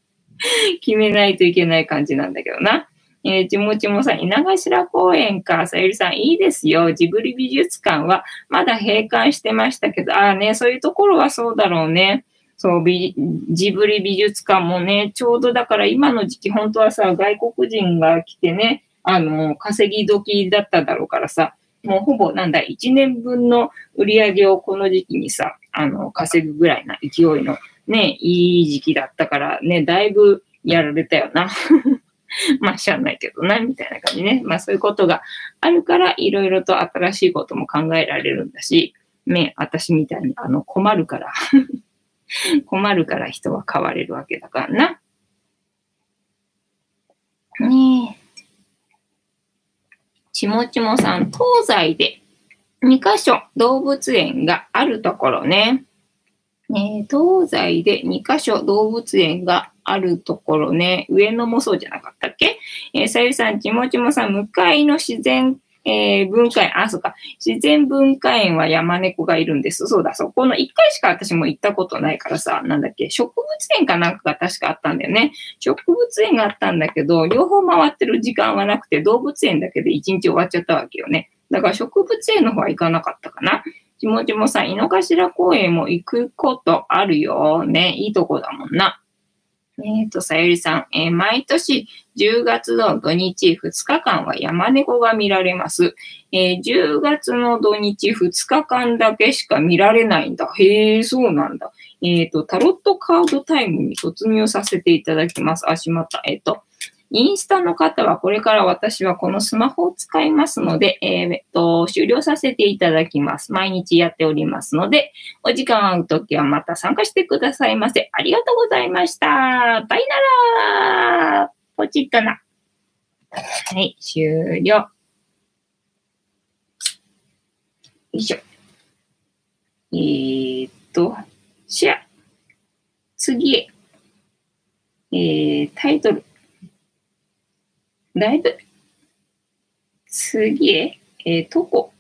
[laughs] 決めないといけない感じなんだけどな。えー、ちもちもさん、稲頭公園か、さゆりさん、いいですよ。ジブリ美術館はまだ閉館してましたけど、ああね、そういうところはそうだろうね。そう、ジブリ美術館もね、ちょうどだから今の時期、本当はさ、外国人が来てね、あの、稼ぎ時だっただろうからさ、もうほぼなんだ、1年分の売り上げをこの時期にさ、あの、稼ぐぐらいな勢いのね、いい時期だったからね、だいぶやられたよな。[laughs] まあ、しゃあないけどな、みたいな感じね。まあ、そういうことがあるから、いろいろと新しいことも考えられるんだし、ね、私みたいに、あの、困るから [laughs] 困るから人は変われるわけだからな。ねえ。ちもちもさん、東西で2箇所動物園があるところね。ね東西で2箇所動物園があるところね、上野もそうじゃなかったっけ？えー、さゆりさん、ちもちもさん、向かいの自然、えー、文化園、あ、そうか、自然文化園は山猫がいるんです。そうだ、そこの1回しか私も行ったことないからさ、なんだっけ、植物園かなんかが確かあったんだよね。植物園があったんだけど、両方回ってる時間はなくて、動物園だけで1日終わっちゃったわけよね。だから植物園の方は行かなかったかな。ちもちもさ、井の頭公園も行くことあるよ。ね、いいとこだもんな。えっ、ー、と、さゆりさん、えー、毎年10月の土日2日間は山猫が見られます。えー、10月の土日2日間だけしか見られないんだ。へえ、そうなんだ。えっ、と、タロットカードタイムに突入させていただきます。あ、しまった。えっ、と、インスタの方はこれから私はこのスマホを使いますので、えー、っと、終了させていただきます。毎日やっておりますので、お時間合うときはまた参加してくださいませ。ありがとうございました。バイならポチッとな。はい、終了。よいしょ。えー、っと、シェア。次へ。えー、タイトル。だいぶ、次へ、えー、とこ。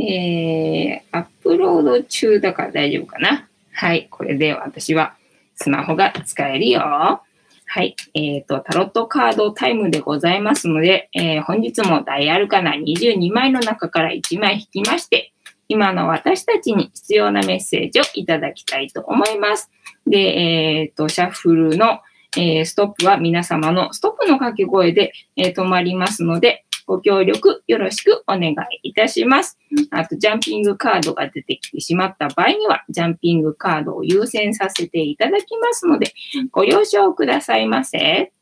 えー、アップロード中だから大丈夫かな。はい。これで私はスマホが使えるよ。はい。えっ、ー、と、タロットカードタイムでございますので、えー、本日もダイアルカナ22枚の中から1枚引きまして、今の私たちに必要なメッセージをいただきたいと思います。で、えっ、ー、と、シャッフルのえー、ストップは皆様のストップの掛け声で、えー、止まりますので、ご協力よろしくお願いいたします。あと、ジャンピングカードが出てきてしまった場合には、ジャンピングカードを優先させていただきますので、ご了承くださいませ。え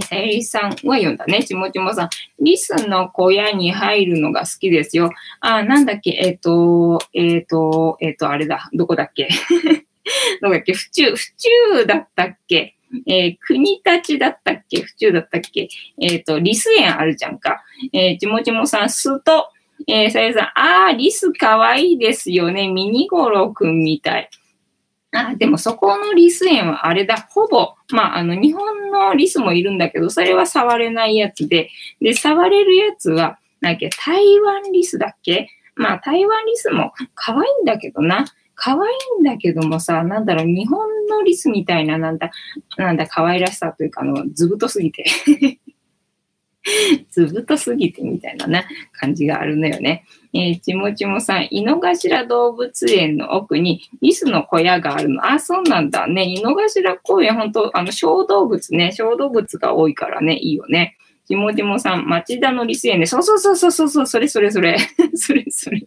ー、さゆりさんは読んだね。ちもちもさん。リスの小屋に入るのが好きですよ。あ、なんだっけ、えっ、ー、と、えっ、ー、と、えっ、ー、と、あれだ。どこだっけ？[laughs] どこだっけ？府中、府中だったっけ？えー、国立だったっけ？府中だったっけ？えっ、ー、と、リス園あるじゃんか。えー、ちもちもさん、すと、えー、さゆさん、あー、リスかわいいですよね。ミニゴロくんみたい。あ、でもそこのリス園はあれだ、ほぼ、まあ、あの、日本のリスもいるんだけど、それは触れないやつで、で、触れるやつは、なんか台湾リスだっけ？まあ、台湾リスも可愛いんだけどな。可愛いんだけどもさ、なんだろう、日本のリスみたいな、なんだ、なんだ、可愛らしさというか、あの、ずぶとすぎてずぶとすぎてみたいなな感じがあるのよね。えー、ちもちもさん、井の頭動物園の奥にリスの小屋があるの。あ、そうなんだね。井の頭公園、本当あの、小動物ね、小動物が多いからね、いいよね。ちもちもさん、町田のリス園で、そうそうそうそうそう、それそれそれ、[laughs] それそれ。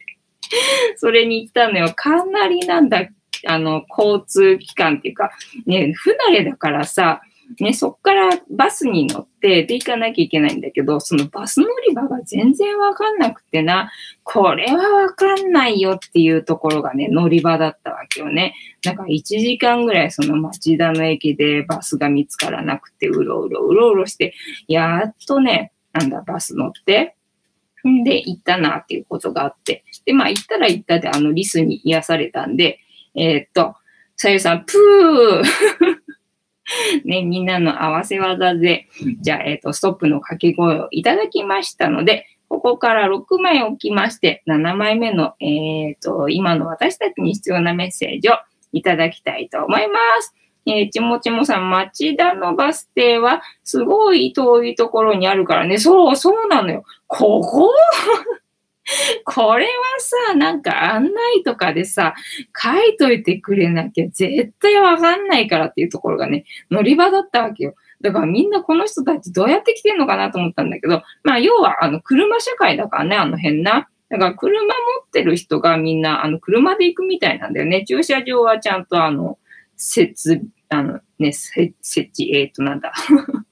[laughs] それに行ったのよ。かなりなんだ、あの、交通機関っていうか、ね、不慣れだからさ、ね、そっからバスに乗ってで行かなきゃいけないんだけど、そのバス乗り場が全然わかんなくてな、これはわかんないよっていうところがね、乗り場だったわけよね。だか1時間ぐらいその町田の駅でバスが見つからなくて、うろうろうろうろして、やっとね、なんだ、バス乗って、んで、行ったなっていうことがあって。で、まあ、行ったら行ったで、あの、リスに癒されたんで、えー、っと、さゆさん、プー [laughs] ね、みんなの合わせ技で、じゃあ、えっ、と、ストップの掛け声をいただきましたので、ここから6枚置きまして、7枚目の、えっ、と、今の私たちに必要なメッセージをいただきたいと思います。えー、ちもちもさん、町田のバス停はすごい遠いところにあるからね。そう、そうなのよ。ここ？[laughs] これはさ、なんか案内とかでさ、書いといてくれなきゃ絶対わかんないからっていうところがね、乗り場だったわけよ。だからみんなこの人たちどうやって来てんのかなと思ったんだけど、まあ要はあの車社会だからね、あの辺な。だから車持ってる人がみんなあの車で行くみたいなんだよね。駐車場はちゃんとあの、設、あのね、設置、えっ、ー、となんだ。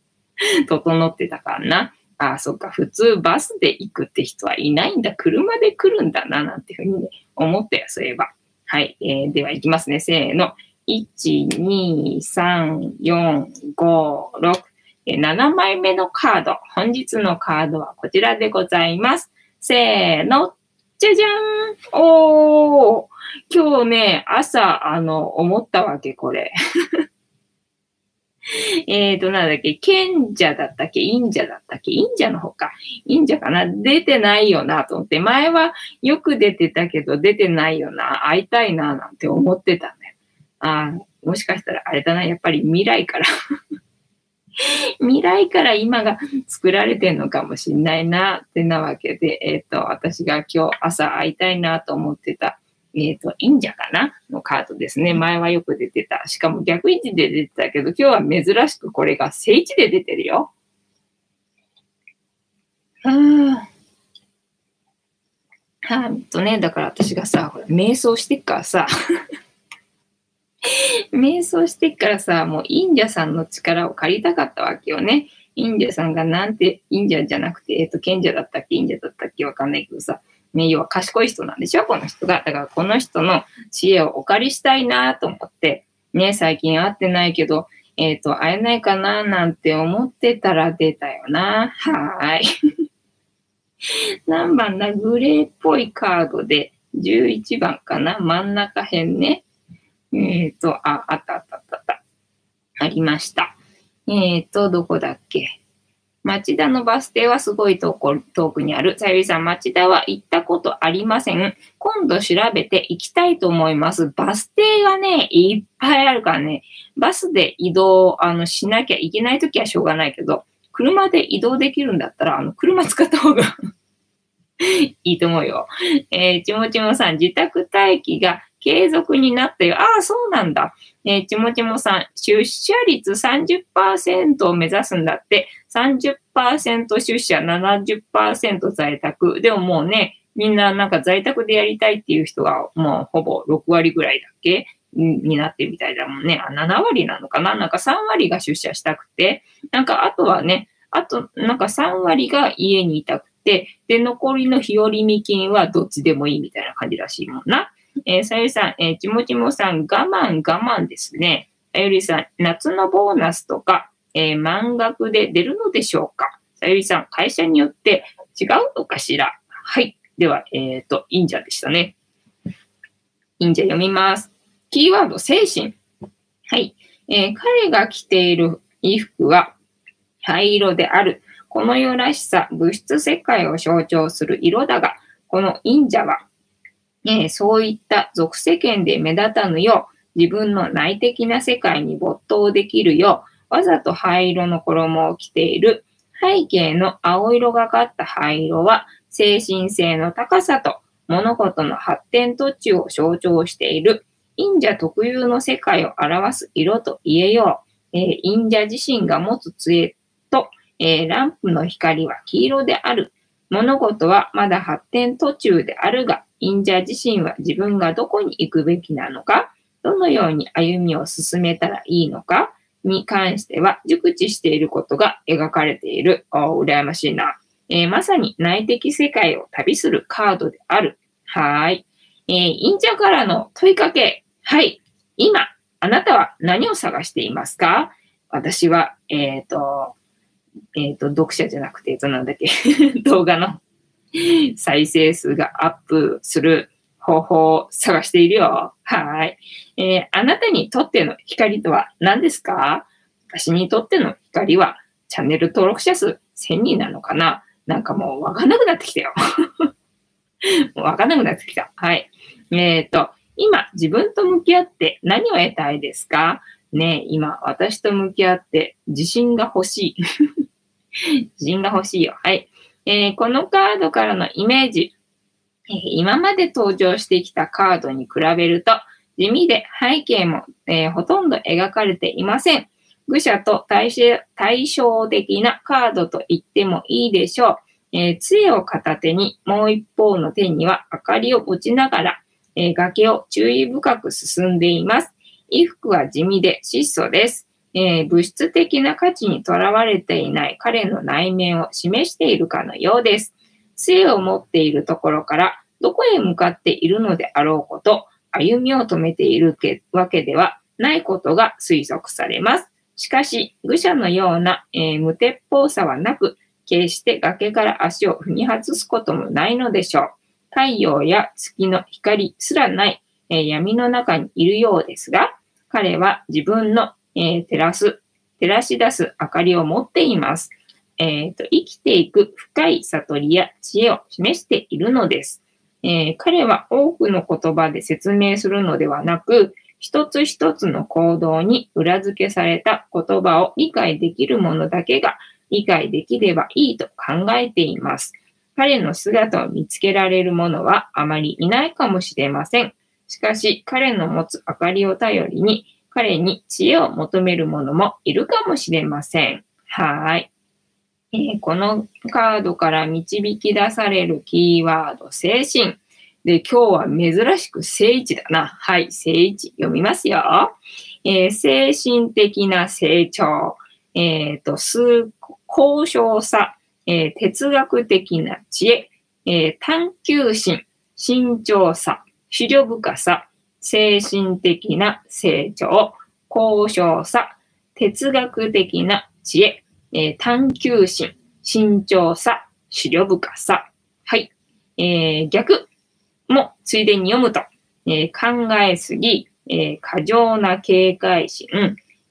[laughs] 整ってたからな。ああ、そっか、普通バスで行くって人はいないんだ。車で来るんだな、なんていうふうに、ね、思ったよ、そういえば。はい。えー、では行きますね。せーの。1、2、3、4、5、6。7枚目のカード。本日のカードはこちらでございます。せーの。じゃじゃーんおー今日ね、朝、あの、思ったわけ、これ。[laughs] えっと、なんだっけ、賢者だったっけ忍者だったっけ忍者の方か。忍者かな出てないよなと思って。前はよく出てたけど出てないよな。会いたいななんて思ってたんだよ。ああ、もしかしたらあれだな。やっぱり未来から [laughs] 未来から今が作られてんのかもしんないなってなわけで、えっ、ー、と、私が今日朝会いたいなと思ってたえっ、ー、と、忍者かな？のカードですね。前はよく出てた。しかも逆位置で出てたけど、今日は珍しくこれが正位置で出てるよ。はぁ。はぁ、とね、だから私がさ、ほら、瞑想してっからさ、[laughs] 瞑想してっからさ、もう忍者さんの力を借りたかったわけよね。忍者さんがなんて、忍者じゃなくて、えっ、ー、と、賢者だったっけ？忍者だったっけ？わかんないけどさ、ね、要は賢い人なんでしょ？この人が。だからこの人の知恵をお借りしたいなと思って、ね、最近会ってないけど、えっ、ー、と、会えないかななんて思ってたら出たよな。はーい。[laughs] 何番だ？グレーっぽいカードで11番かな？真ん中辺ね。えっ、ー、と、あ、あったあったあったあった。ありました。えっ、ー、と、どこだっけ？町田のバス停はすごい遠くにある。さゆりさん、町田は行ったことありません。今度調べて行きたいと思います。バス停がね、いっぱいあるからね、バスで移動あのしなきゃいけないときはしょうがないけど、車で移動できるんだったら、あの、車使った方が [laughs] いいと思うよ。えー、ちもちもさん、自宅待機が継続になったよ。ああ、そうなんだ。えー、ちもちもさん、出社率30%を目指すんだって、30%出社、70%在宅。でももうね、みんななんか在宅でやりたいっていう人がもうほぼ6割ぐらいだっけ？になってるみたいだもんね。あ、7割なのかな？なんか3割が出社したくて、なんかあとはね、あとなんか3割が家にいたくて、で、残りの日和見金はどっちでもいいみたいな感じらしいもんな。えー、さゆりさん、えー、ちもちもさん、我慢我慢ですね。さゆりさん、夏のボーナスとか、えー、満額で出るのでしょうか？さゆりさん、会社によって違うのかしら？はい。では、えっ、ー、と、忍者でしたね。忍者読みます。キーワード、精神。はい。えー、彼が着ている衣服は灰色である。この世らしさ、物質世界を象徴する色だが、この忍者は、えー、そういった俗世間で目立たぬよう、自分の内的な世界に没頭できるよう、わざと灰色の衣を着ている。背景の青色がかった灰色は、精神性の高さと物事の発展途中を象徴している忍者特有の世界を表す色と言えよう。えー、忍者自身が持つ杖と、えー、ランプの光は黄色である。物事はまだ発展途中であるが、忍者自身は自分がどこに行くべきなのか、どのように歩みを進めたらいいのかに関しては熟知していることが描かれている。お羨ましいな。えー、まさに内的世界を旅するカードである。はい。えー、忍者からの問いかけ。はい。今、あなたは何を探していますか？私は、えっ、ー、と、えっ、ー、と、読者じゃなくて、そなんだっけ [laughs] 動画の再生数がアップする方法を探しているよ。はい。えー、あなたにとっての光とは何ですか？私にとっての光は、チャンネル登録者数1000人なのかな？なんかもうわかんなくなってきたよ。[laughs] もうわかんなくなってきた。はい。えっ、ー、と、今自分と向き合って何を得たいですか？ね今私と向き合って自信が欲しい。[laughs] 自信が欲しいよ。はい。えー、このカードからのイメージ、今まで登場してきたカードに比べると地味で背景も、えー、ほとんど描かれていません。愚者と対照的なカードと言ってもいいでしょう。えー、杖を片手にもう一方の手には明かりを持ちながら、えー、崖を注意深く進んでいます。衣服は地味で質素です。え、物質的な価値にとらわれていない彼の内面を示しているかのようです。杖を持っているところからどこへ向かっているのであろうこと、歩みを止めているわけではないことが推測されます。しかし、愚者のような、えー、無鉄砲さはなく、決して崖から足を踏み外すこともないのでしょう。太陽や月の光すらない、えー、闇の中にいるようですが、彼は自分の、えー、照らす、照らし出す明かりを持っています。えーと、生きていく深い悟りや知恵を示しているのです。えー、彼は多くの言葉で説明するのではなく、一つ一つの行動に裏付けされた言葉を理解できるものだけが理解できればいいと考えています。彼の姿を見つけられる者はあまりいないかもしれません。しかし、彼の持つ明かりを頼りに、彼に知恵を求める者もいるかもしれません。はい。え、このカードから導き出されるキーワード、精神。で、今日は珍しく聖一だな。はい、聖一読みますよ。えー、精神的な成長、えっ、ー、と、数、高尚さ、えー、哲学的な知恵、え探求心、慎重さ、資料深さ、精神的な成長、高尚さ、哲学的な知恵、え探求心、慎重さ、資料深さ。はい。えー、逆。もついでに読むと、えー、考えすぎ、えー、過剰な警戒心、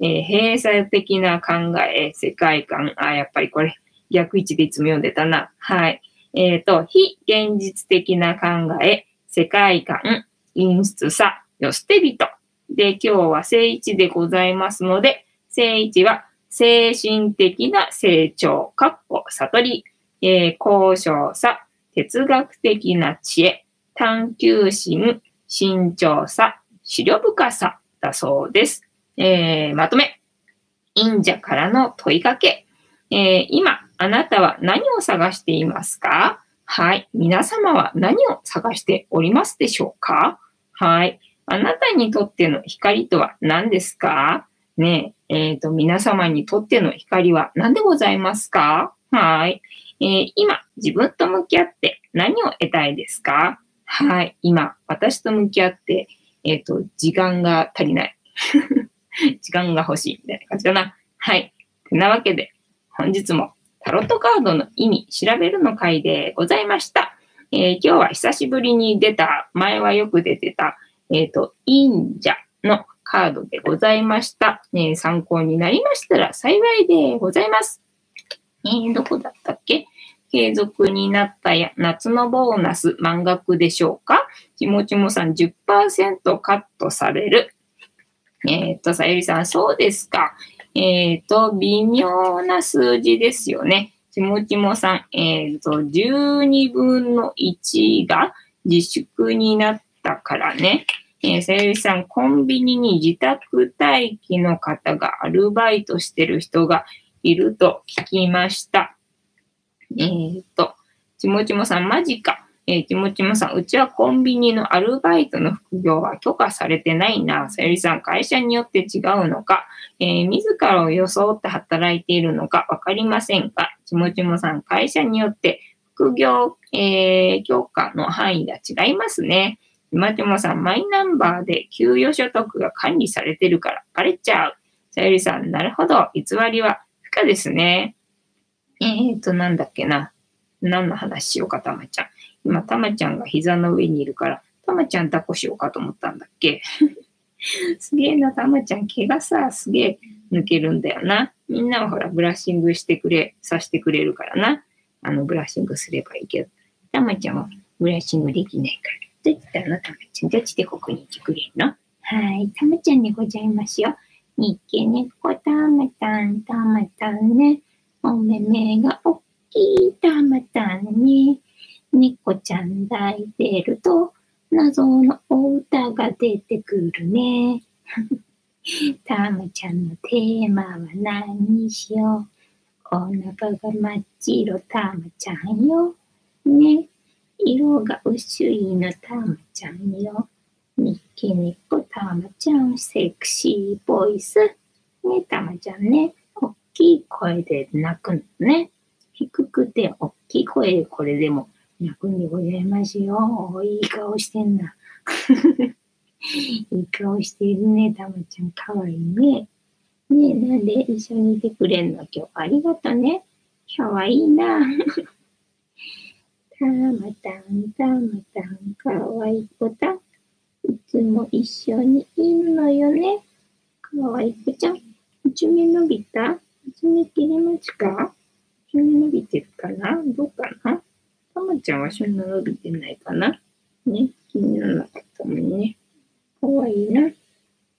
え、閉鎖的な考え、世界観、あ、やっぱりこれ、逆位置でいつも読んでたな。はい。えっ、と、非現実的な考え、世界観、陰湿さ、よ捨て人。で、今日は聖一でございますので、聖一は精神的な成長、かっこ悟り、えー、高尚さ、哲学的な知恵、探求心、慎重さ、資料深さだそうです。えー、まとめ。忍者からの問いかけ。えー、今、あなたは何を探していますか？はい。皆様は何を探しておりますでしょうか？はい。あなたにとっての光とは何ですか？ねえ、っ、ー、と、皆様にとっての光は何でございますか？はい。えー、今、自分と向き合って何を得たいですか？はい。今、私と向き合って、えっ、ー、と、時間が足りない。[laughs] 時間が欲しいみたいな感じかな。はい。てなわけで、本日もタロットカードの意味調べるの回でございました。えー、今日は久しぶりに出た、前はよく出てた、えっ、ー、と、忍者のカードでございました。え、参考になりましたら幸いでございます。えー、どこだったっけ？継続になったや夏のボーナス満額でしょうか？ちもちもさん10%カットされる。えっ、と、さゆりさん、そうですか。えっ、と、微妙な数字ですよね。ちもちもさん、えっ、ー、と、12分の1が自粛になったからね。えー、さゆりさん、コンビニに自宅待機の方がアルバイトしてる人がいると聞きました。えっ、と、ちもちもさん、マジか。えー、ちもちもさん、うちはコンビニのアルバイトの副業は許可されてないな。さゆりさん、会社によって違うのか、えー、自らを装って働いているのかわかりませんかちもちもさん、会社によって副業、えー、許可の範囲が違いますね。ちもちもさん、マイナンバーで給与所得が管理されてるからバレちゃう。さゆりさん、なるほど。偽りは不可ですね。えっ、と、なんだっけな。何の話しようか、たまちゃん。今、たまちゃんが膝の上にいるから、たまちゃん抱っこしようかと思ったんだっけ。[laughs] すげえな、たまちゃん、毛がさ、すげえ抜けるんだよな。みんなはほら、ブラッシングしてくれ、さしてくれるからな。あの、ブラッシングすればいいけど。たまちゃんはブラッシングできないから。どうやったのたまちゃん。どっちでここに来てくれるの？はい、たまちゃんでございますよ。にっけねこたまたん、たまたんね。お目目がおっきいたまたんね。猫ちゃん抱いてると、謎のお歌が出てくるね。[laughs] たまちゃんのテーマは何にしよう？お腹が真っ白たまちゃんよ。ね。色が薄いのたまちゃんよ。ニッキニコたまちゃんセクシーボイス。ね、たまちゃんね。おっきい声で泣くのね。低くておっきい声でこれでも泣くんでございますよ。いい顔してんな。[laughs] いい顔してるね、たまちゃん。かわいいね。ねえ、なんで一緒にいてくれんの？今日ありがとね。かわいいな。たまたん、たまたん、かわいい子だ。いつも一緒にいるのよね。かわいい子ちゃん。爪伸びた？爪切れますか爪伸びてるかな？どうかな？たまちゃんはそんな伸びてないかな？ね、気にならなかったもんね。かわいいな。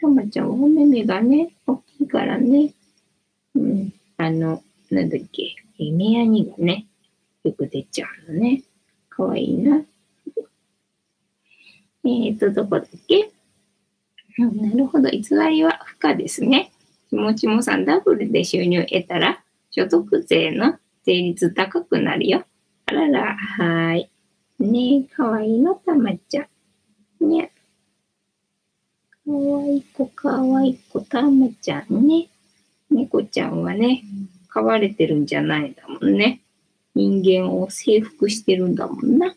たまちゃんはお目目がね、大きいからね。うん、あの、なんだっけ、目やにがね、よく出ちゃうのね。かわいいな。えっと、どこだっけ、なるほど。偽りは不可ですね。気持ちもさん、ダブルで収入得たら、所得税の税率高くなるよ。あらら、はい。ねえ、かわいいの、たまちゃん。ね。かわいい子、かわいい子、たまちゃんね。猫ちゃんはね、飼われてるんじゃないんだもんね。人間を征服してるんだもんな。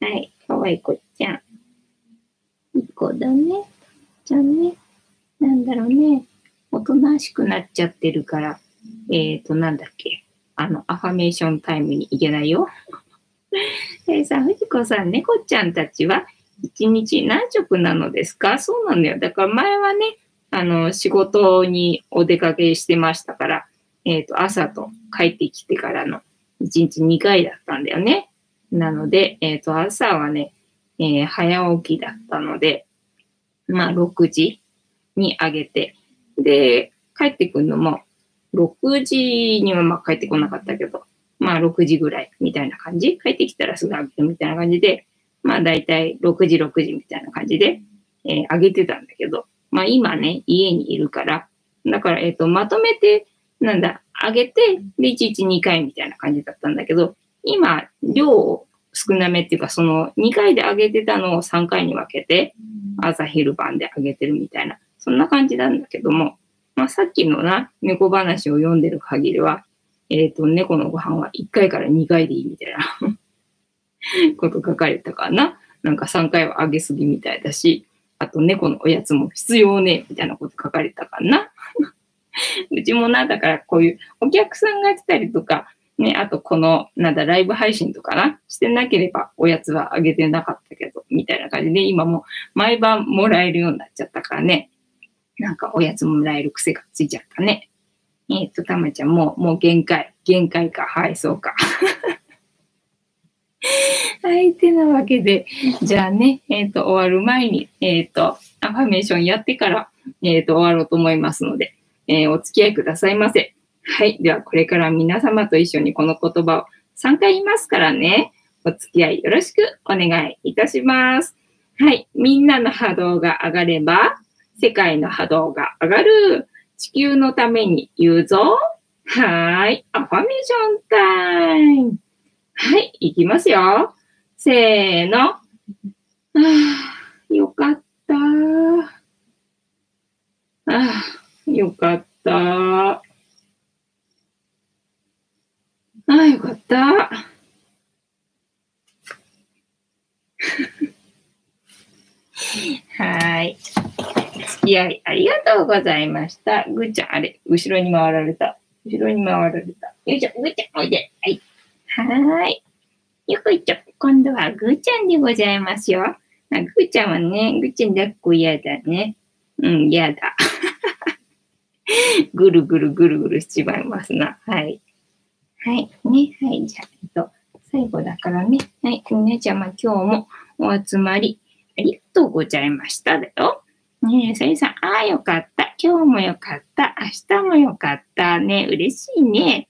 はい、かわいい子ちゃん。いい子だね。ちゃんね。なんだろうね。おとなしくなっちゃってるから、えっ、ー、と、なんだっけ。あの、アファメーションタイムに行けないよ。[laughs] えさ、藤子さん、猫ちゃんたちは一日何食なのですか？そうなんだよ。だから前はね、あの、仕事にお出かけしてましたから、えっ、ー、と、朝と帰ってきてからの1日2回だったんだよね。なので、えっ、ー、と、朝はね、えー、早起きだったので、まあ、6時に上げて、で、帰ってくるのも6時にはまあ帰ってこなかったけど、まあ6時ぐらいみたいな感じ？帰ってきたらすぐ開けるみたいな感じで、まあ大体6時、6時みたいな感じで、えー、上げてたんだけど、まあ今ね、家にいるから、だから、えっ、ー、と、まとめて、なんだ、上げて、で、1日2回みたいな感じだったんだけど、今、量を少なめっていうか、その2回で上げてたのを3回に分けて、朝昼晩で上げてるみたいな、そんな感じなんだけども、まあさっきのな、猫話を読んでる限りは、えっ、ー、と、猫のご飯は1回から2回でいいみたいな [laughs] こと書かれたかな。なんか3回は上げすぎみたいだし、あと猫のおやつも必要ね、みたいなこと書かれたかな。[laughs] うちもな、だからこういうお客さんが来たりとか、ね、あとこの、なんだ、ライブ配信とかな、してなければおやつはあげてなかったけど、みたいな感じで、今も毎晩もらえるようになっちゃったからね、なんかおやつもらえる癖がついちゃったね。えっ、ー、と、たまちゃんもう、もう限界、限界か、はい、そうか。[laughs] 相手なわけで、じゃあね、えっ、ー、と、終わる前に、えっ、ー、と、アファメーションやってから、えっ、と、終わろうと思いますので、えお付き合いくださいませ。はい。では、これから皆様と一緒にこの言葉を3回言いますからね、お付き合いよろしくお願いいたします。はい。みんなの波動が上がれば、世界の波動が上がる。地球のために言うぞ。はい。アファメーションタイム。はい。いきますよ。せーの。ああ、よかった。ああ、よかった。ああ、よかった。[laughs] はい。付き合いありがとうございました。ぐーちゃん、あれ、後ろに回られた。後ろに回られた。よいしょ、ぐーちゃん、おいで。はい。はーい。よくいっちゃ今度はぐーちゃんでございますよ。ぐーちゃんはね、ぐーちゃん抱っこ嫌だね。うん、嫌だ。[laughs] ぐるぐるぐるぐるしちまいますな。はい。はい。ね。はい。じゃあ、えっと、最後だからね。はい。お姉ちゃま、今日もお集まりありがとうございましただよ。ねえ、さゆさん、ああ、よかった。今日もよかった。明日もよかった。ね、嬉しいね。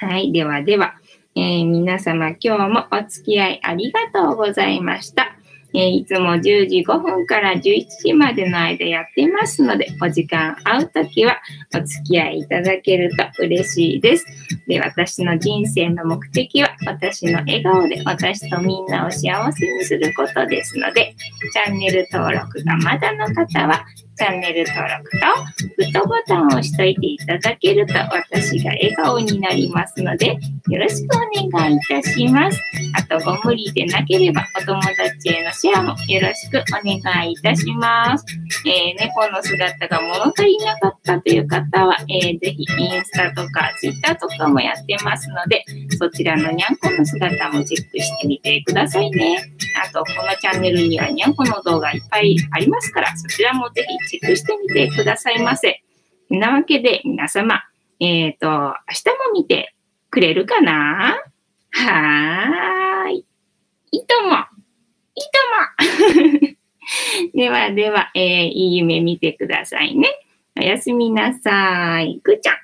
はい。ではでは、えー、皆様、今日もお付き合いありがとうございました。え、いつも10時5分から11時までの間やっていますので、お時間合うときはお付き合いいただけると嬉しいです。で、私の人生の目的は、私の笑顔で私とみんなを幸せにすることですので、チャンネル登録がまだの方は、チャンネル登録とグッドボタンを押しといていただけると私が笑顔になりますのでよろしくお願いいたします。あとご無理でなければお友達へのシェアもよろしくお願いいたします。えー、猫の姿が物足りなかったという方は、えー、ぜひインスタとかツイッターとかもやってますのでそちらのにんこの姿もチェックしてみてくださいね。あとこのチャンネルにはにゃんこの動画いっぱいありますからそちらもぜひチェックしてみてくださいませ。なわけで、皆様、えっ、ー、と、明日も見てくれるかな？はーい。いいとも。いいとも。ではでは、えー、いい夢見てくださいね。おやすみなさい。ぐーちゃん。